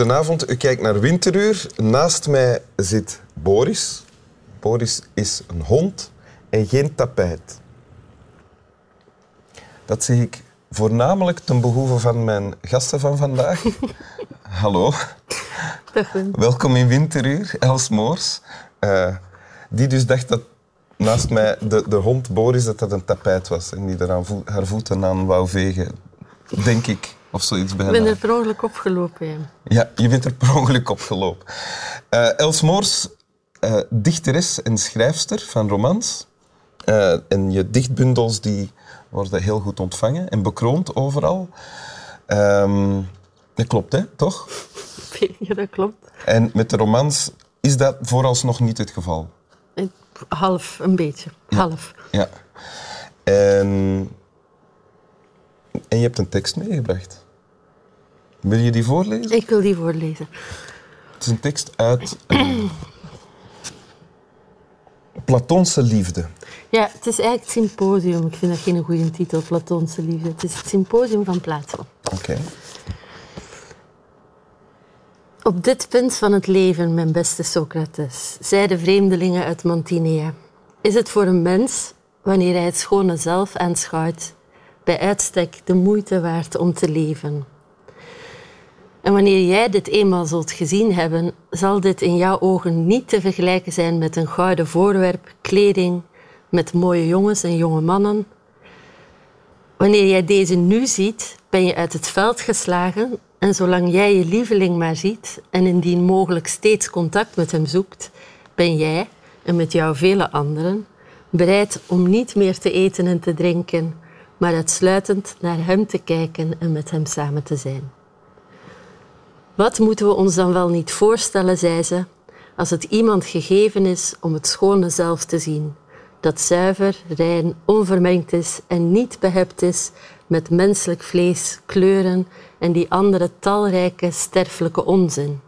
goedenavond. U kijkt naar Winteruur. Naast mij zit Boris. Boris is een hond en geen tapijt. Dat zeg ik voornamelijk ten behoeve van mijn gasten van vandaag. hallo. Dag Wim. Welkom in Winteruur, Els Moors. Uh, die dus dacht dat naast mij de, de hond Boris dat dat een tapijt was en die er aan vo haar voeten aan wou vegen. Denk ik. Of zoiets Ik ben er per ongeluk opgelopen. Ja, ja je bent er per ongeluk opgelopen. Uh, Els Moors, uh, dichteres en schrijfster van romans. Uh, en je dichtbundels die worden heel goed ontvangen en bekroond overal. Um, dat klopt, hè? Toch? Ja, dat klopt. En met de romans is dat vooralsnog niet het geval? Half, een beetje. Half. Ja. En, en je hebt een tekst meegebracht. Wil je die voorlezen? Ik wil die voorlezen. Het is een tekst uit Platonse liefde. Ja, het is eigenlijk het symposium. Ik vind dat geen goede titel, Platonse liefde. Het is het symposium van Plato. Oké. Op dit punt van het leven, mijn beste Socrates, zeiden vreemdelingen uit Mantinea, is het voor een mens, wanneer hij het schone zelf aanschouwt, bij uitstek de moeite waard om te leven. En wanneer jij dit eenmaal zult gezien hebben, zal dit in jouw ogen niet te vergelijken zijn met een gouden voorwerp, kleding, met mooie jongens en jonge mannen. Wanneer jij deze nu ziet, ben je uit het veld geslagen en zolang jij je lieveling maar ziet en indien mogelijk steeds contact met hem zoekt, ben jij, en met jou vele anderen, bereid om niet meer te eten en te drinken, maar uitsluitend naar hem te kijken en met hem samen te zijn. Wat moeten we ons dan wel niet voorstellen, zei ze, als het iemand gegeven is om het schone zelf te zien, dat zuiver, rein, onvermengd is en niet behept is met menselijk vlees, kleuren en die andere talrijke sterfelijke onzin.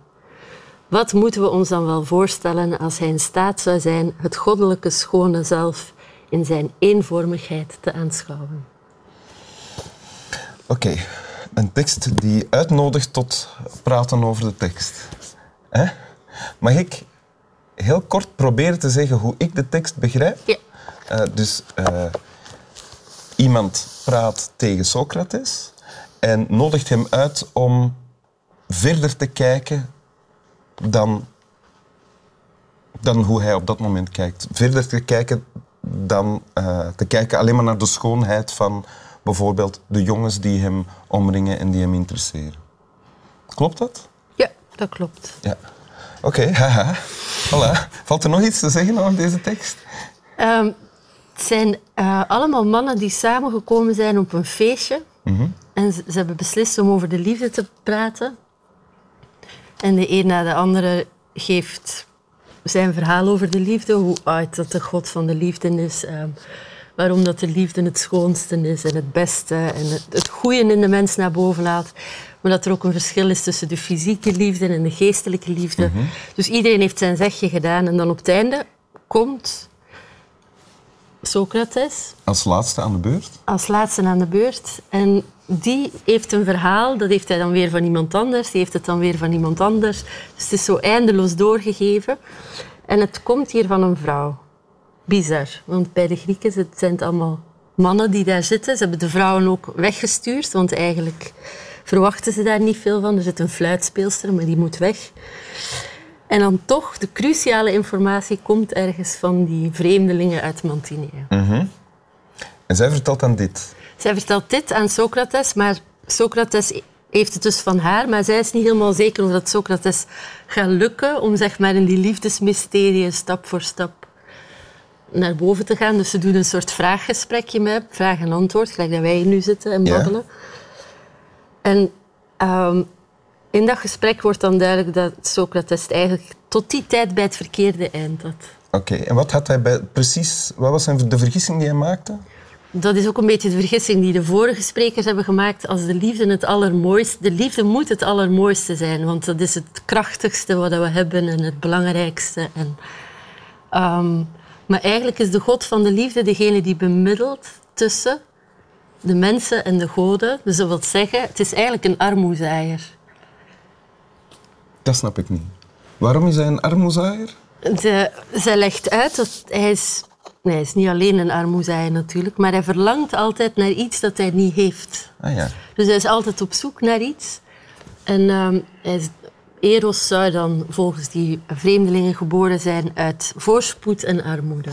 Wat moeten we ons dan wel voorstellen als hij in staat zou zijn het goddelijke schone zelf in zijn eenvormigheid te aanschouwen? Oké, een tekst die uitnodigt tot praten over de tekst. Hè? Mag ik heel kort proberen te zeggen hoe ik de tekst begrijp? Ja. Uh, dus uh, iemand praat tegen Socrates en nodigt hem uit om verder te kijken dan, dan hoe hij op dat moment kijkt. Verder te kijken dan uh, te kijken alleen maar naar de schoonheid van bijvoorbeeld de jongens die hem omringen en die hem interesseren. Klopt dat? Ja, dat klopt. Ja. Oké, okay, haha. Voilà. Valt er nog iets te zeggen over deze tekst? Um, het zijn uh, allemaal mannen die samengekomen zijn op een feestje. Mm -hmm. En ze, ze, hebben beslist om over de liefde te praten. En de een na de andere geeft zijn verhaal over de liefde. Hoe uit dat de God van de liefde is. Um, waarom dat de liefde het schoonste is en het beste. En het, het goede in de mens naar boven laat. Maar dat er ook een verschil is tussen de fysieke liefde en de geestelijke liefde. Mm -hmm. Dus iedereen heeft zijn zegje gedaan. En dan op het einde komt Socrates. Als laatste aan de beurt? Als laatste aan de beurt. En die heeft een verhaal, dat heeft hij dan weer van iemand anders, die heeft het dan weer van iemand anders. Dus het is zo eindeloos doorgegeven. En het komt hier van een vrouw. Bizar, want bij de Grieken zijn het allemaal mannen die daar zitten. Ze hebben de vrouwen ook weggestuurd, want eigenlijk verwachten ze daar niet veel van. Er zit een fluitspeelster, maar die moet weg. En dan toch, de cruciale informatie komt ergens van die vreemdelingen uit Mantinea. Mm -hmm. En zij vertelt dan dit? Zij vertelt dit aan Socrates, maar Socrates heeft het dus van haar, maar zij is niet helemaal zeker of dat Socrates gaat lukken om zeg maar, in die liefdesmysterie stap voor stap naar boven te gaan. Dus ze doen een soort vraaggesprekje met vraag en antwoord, gelijk dat wij hier nu zitten en babbelen. Ja. En um, in dat gesprek wordt dan duidelijk dat Socrates eigenlijk tot die tijd bij het verkeerde eind had. Oké, okay. en wat had hij bij, precies, wat was de vergissing die hij maakte? Dat is ook een beetje de vergissing die de vorige sprekers hebben gemaakt. Als de liefde het allermooiste... De liefde moet het allermooiste zijn, want dat is het krachtigste wat we hebben en het belangrijkste. En, um, maar eigenlijk is de God van de liefde degene die bemiddelt tussen de mensen en de goden. Dus dat wil zeggen, het is eigenlijk een armoezaaier. Dat snap ik niet. Waarom is hij een armoezaaier? De, zij legt uit dat hij is... Nee, hij is niet alleen een armoezaaier natuurlijk, maar hij verlangt altijd naar iets dat hij niet heeft. Ah ja. Dus hij is altijd op zoek naar iets. En ehm, hij is- Eros zou dan volgens die vreemdelingen geboren zijn uit voorspoed en armoede.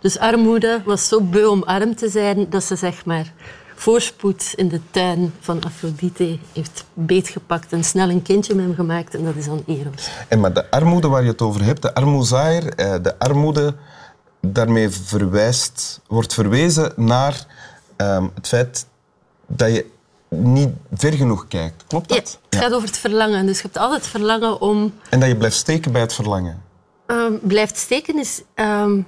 Dus armoede was zo beu om arm te zijn dat ze zeg maar voorspoed in de tuin van Afrodite heeft beetgepakt en snel een kindje met hem gemaakt en dat is dan Eros. En maar de armoede waar je het over hebt, de armoezaaier, eh, de armoede, daarmee verwijst, wordt verwezen naar ehm, het feit dat je niet ver genoeg kijkt. Klopt Ja, dat? het gaat over het verlangen. Dus je hebt altijd verlangen om En dat je blijft steken bij het verlangen. Ehm, blijft steken is ehm,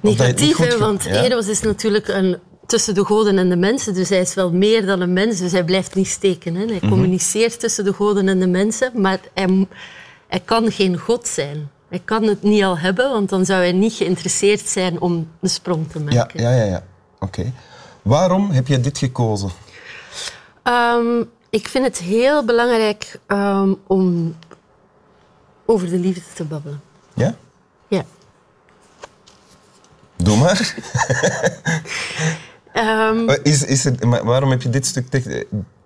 negatief, want ja. Eros is natuurlijk een, tussen de goden en de mensen, dus hij is wel meer dan een mens, dus hij blijft niet steken. Hè. Mhm. Hij communiceert tussen de goden en de mensen, maar hij, hij kan geen god zijn. Hij kan het niet al hebben, want dan zou hij niet geïnteresseerd zijn om de sprong te Ja, maken. ja, ja. ja. Oké. Waarom heb je dit gekozen? Ehm, ik vind het heel belangrijk ehm, om over de liefde te babbelen. Ja? Ja. Doe maar. Ehm, Is, is er, waarom heb je dit stuk...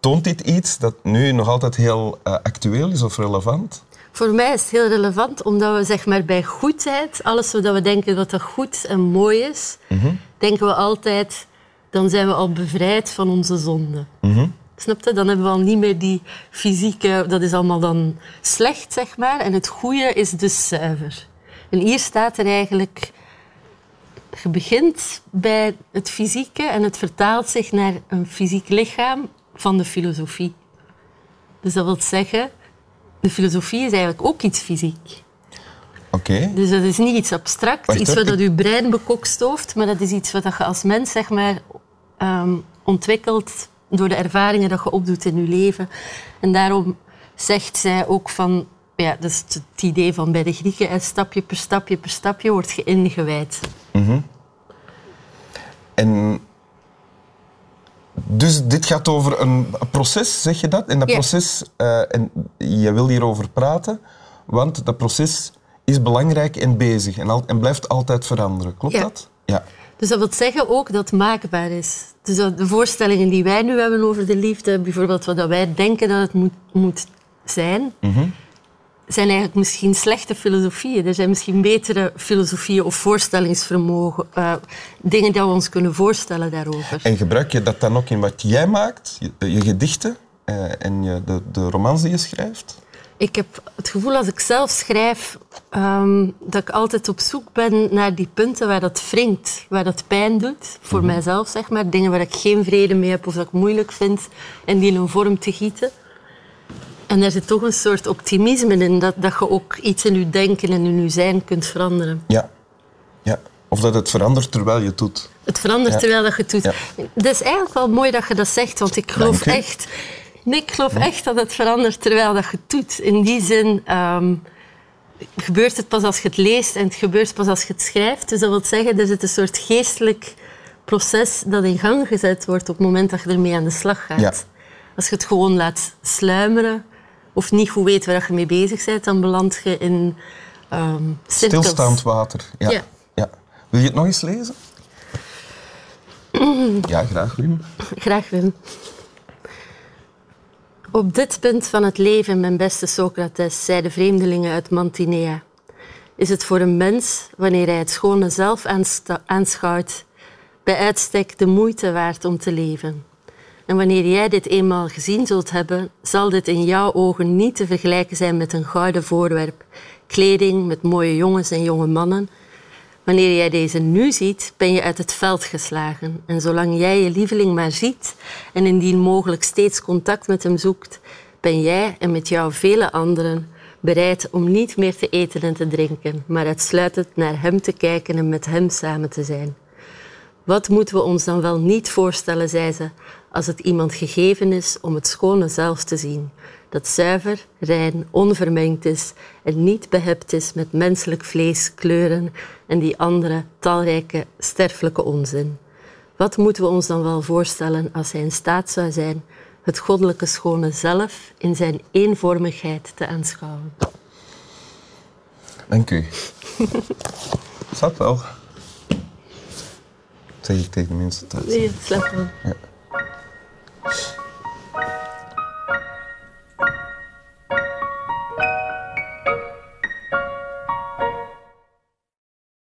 Toont dit iets dat nu nog altijd heel eh, actueel is of relevant? Voor mij is het heel relevant, omdat we zeg maar, bij goedheid, alles wat we denken dat dat goed en mooi is, denken we altijd, dan zijn we al bevrijd van onze zonde. Snap je? Dan hebben we al niet meer die fysieke, dat is allemaal dan slecht, zeg maar. En het goede is dus zuiver. En hier staat er eigenlijk, je begint bij het fysieke en het vertaalt zich naar een fysiek lichaam van de filosofie. Dus dat wil zeggen, de filosofie is eigenlijk ook iets fysiek. Oké. Dus dat is niet iets abstract, Wacht, iets wat dat je brein bekokstooft, maar dat is iets wat je als mens zeg maar, ehm, ontwikkelt door de ervaringen dat je opdoet in je leven. En daarom zegt zij ook van, ja, dat is het idee van bij de Grieken, hè, stapje per stapje per stapje wordt je ingewijd. En dus dit gaat over een proces, zeg je dat? En dat Ja. proces, eh, en je wil hierover praten, want dat proces is belangrijk en bezig en, al, en blijft altijd veranderen. Klopt Ja. dat? Ja. Dus dat wil zeggen ook dat het maakbaar is. Dus de voorstellingen die wij nu hebben over de liefde, bijvoorbeeld wat dat wij denken dat het moet, moet zijn, zijn eigenlijk misschien slechte filosofieën. Er zijn misschien betere filosofieën of voorstellingsvermogen, eh, dingen dat we ons kunnen voorstellen daarover. En gebruik je dat dan ook in wat jij maakt, je, je gedichten eh, en je, de, de romans die je schrijft? Ik heb het gevoel als ik zelf schrijf ehm, dat ik altijd op zoek ben naar die punten waar dat wringt, waar dat pijn doet, voor mijzelf zeg maar. Dingen waar ik geen vrede mee heb of dat ik moeilijk vind en die in een vorm te gieten. En daar zit toch een soort optimisme in, dat, dat je ook iets in je denken en in je zijn kunt veranderen. Ja. ja. Of dat het verandert terwijl je het doet. Het verandert Ja. terwijl dat je het doet. Ja. Het is eigenlijk wel mooi dat je dat zegt, want ik geloof echt... Nee, ik geloof echt dat het verandert terwijl dat je het doet. In die zin ehm, gebeurt het pas als je het leest en het gebeurt pas als je het schrijft. Dus dat wil zeggen, er zit een soort geestelijk proces dat in gang gezet wordt op het moment dat je ermee aan de slag gaat. Ja. Als je het gewoon laat sluimeren of niet goed weet waar je mee bezig bent, dan beland je in ehm cirkels. Stilstaand water. Ja. Ja. Ja. Wil je het nog eens lezen? Ja, graag, Wim. Graag, Wim. Op dit punt van het leven, mijn beste Socrates, zei de vreemdelingen uit Mantinea, is het voor een mens, wanneer hij het schone zelf aanschouwt, bij uitstek de moeite waard om te leven. En wanneer jij dit eenmaal gezien zult hebben, zal dit in jouw ogen niet te vergelijken zijn met een gouden voorwerp, kleding met mooie jongens en jonge mannen, Wanneer jij deze nu ziet, ben je uit het veld geslagen. En zolang jij je lieveling maar ziet en indien mogelijk steeds contact met hem zoekt, ben jij en met jou vele anderen bereid om niet meer te eten en te drinken, maar uitsluitend naar hem te kijken en met hem samen te zijn. Wat moeten we ons dan wel niet voorstellen, zei ze, als het iemand gegeven is om het schone zelf te zien, dat zuiver, rein, onvermengd is en niet behept is met menselijk vlees, kleuren en die andere talrijke sterfelijke onzin. Wat moeten we ons dan wel voorstellen als hij in staat zou zijn het goddelijke schone zelf in zijn eenvormigheid te aanschouwen? Dank u. Zat wel. Zeg ik tegen de mensen thuis. Nee, wel.